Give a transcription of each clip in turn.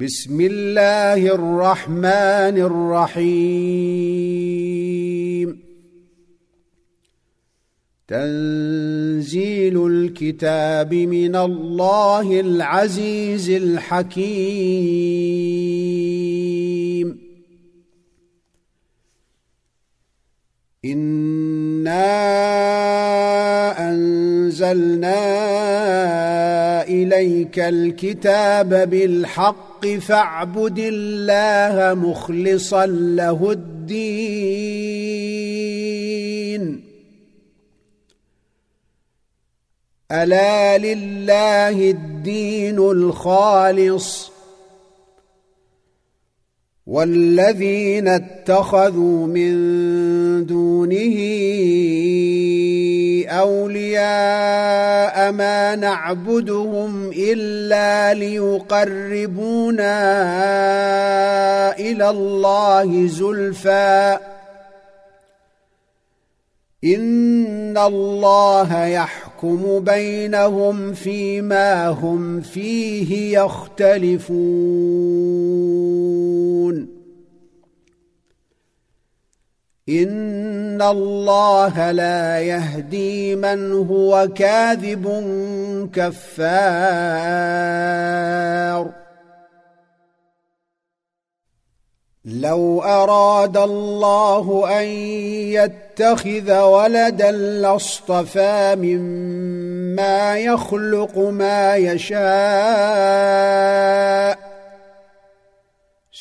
بسم الله الرحمن الرحيم تنزيل الكتاب من الله العزيز الحكيم انا انزلنا اليك الكتاب بالحق الحق فاعبد الله مخلصا له الدين. ألا لله الدين الخالص. والذين اتخذوا من دونه أولياء ما نعبدهم الا ليقربونا إلى الله زلفى ان الله يحكم بينهم فيما هم فيه يختلفون ان الله لا يهدي من هو كاذب كفار لو اراد الله ان يتخذ ولدا لاصطفى مما يخلق ما يشاء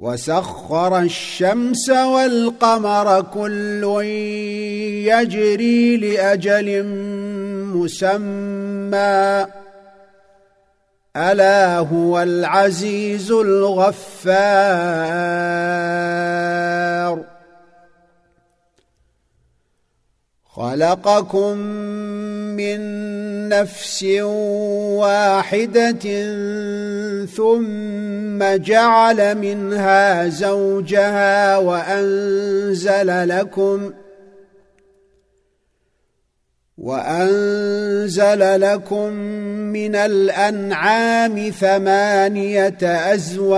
وسخر الشمس والقمر كل يجري لأجل مسمى. ألا هو العزيز الغفار. خلقكم من نفس واحدة ثم جعل منها زوجها وأنزل لكم وأنزل لكم من الأنعام ثمانية أزواج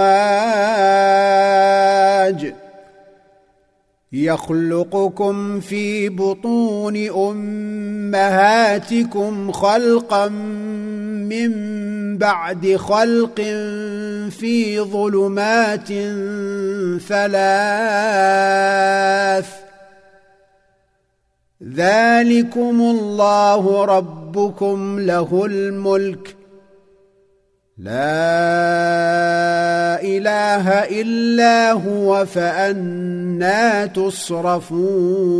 يخلقكم في بطون أمهاتكم خلقا من بعد خلق في ظلمات ثلاث. ذلكم الله ربكم له الملك. لا إله إلا هو فأنا تصرفون.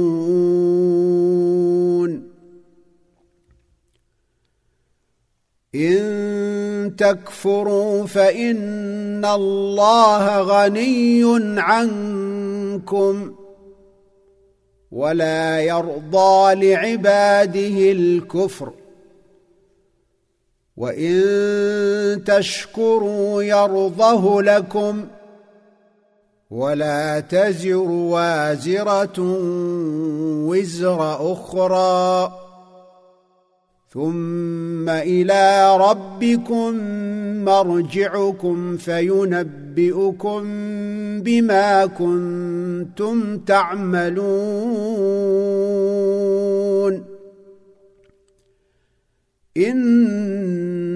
إن تكفروا فإن الله غني عنكم ولا يرضى لعباده الكفر. وان تشكروا يرضه لكم ولا تزر وازره وزر أخرى ثم إلى ربكم مرجعكم فينبئكم بما كنتم تعملون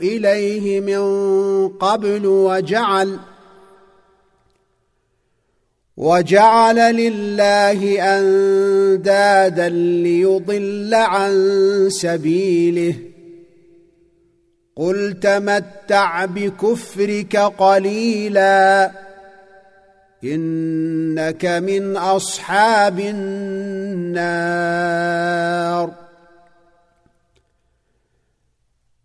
إليه من قبل وجعل وجعل لله أندادا ليضل عن سبيله. قل تمتع بكفرك قليلا إنك من أصحاب النار.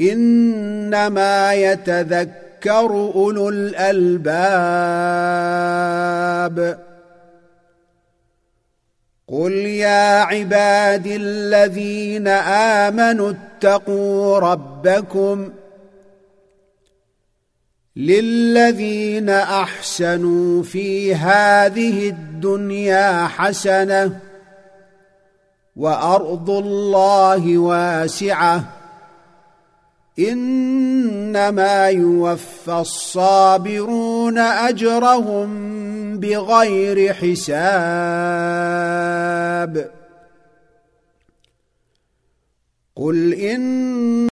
إنما يتذكر أولو الألباب. قل يا عبادي الذين آمنوا اتقوا ربكم للذين أحسنوا في هذه الدنيا حسنة وأرض الله واسعة. إنما يوفى الصابرون أجرهم بغير حساب. قل إن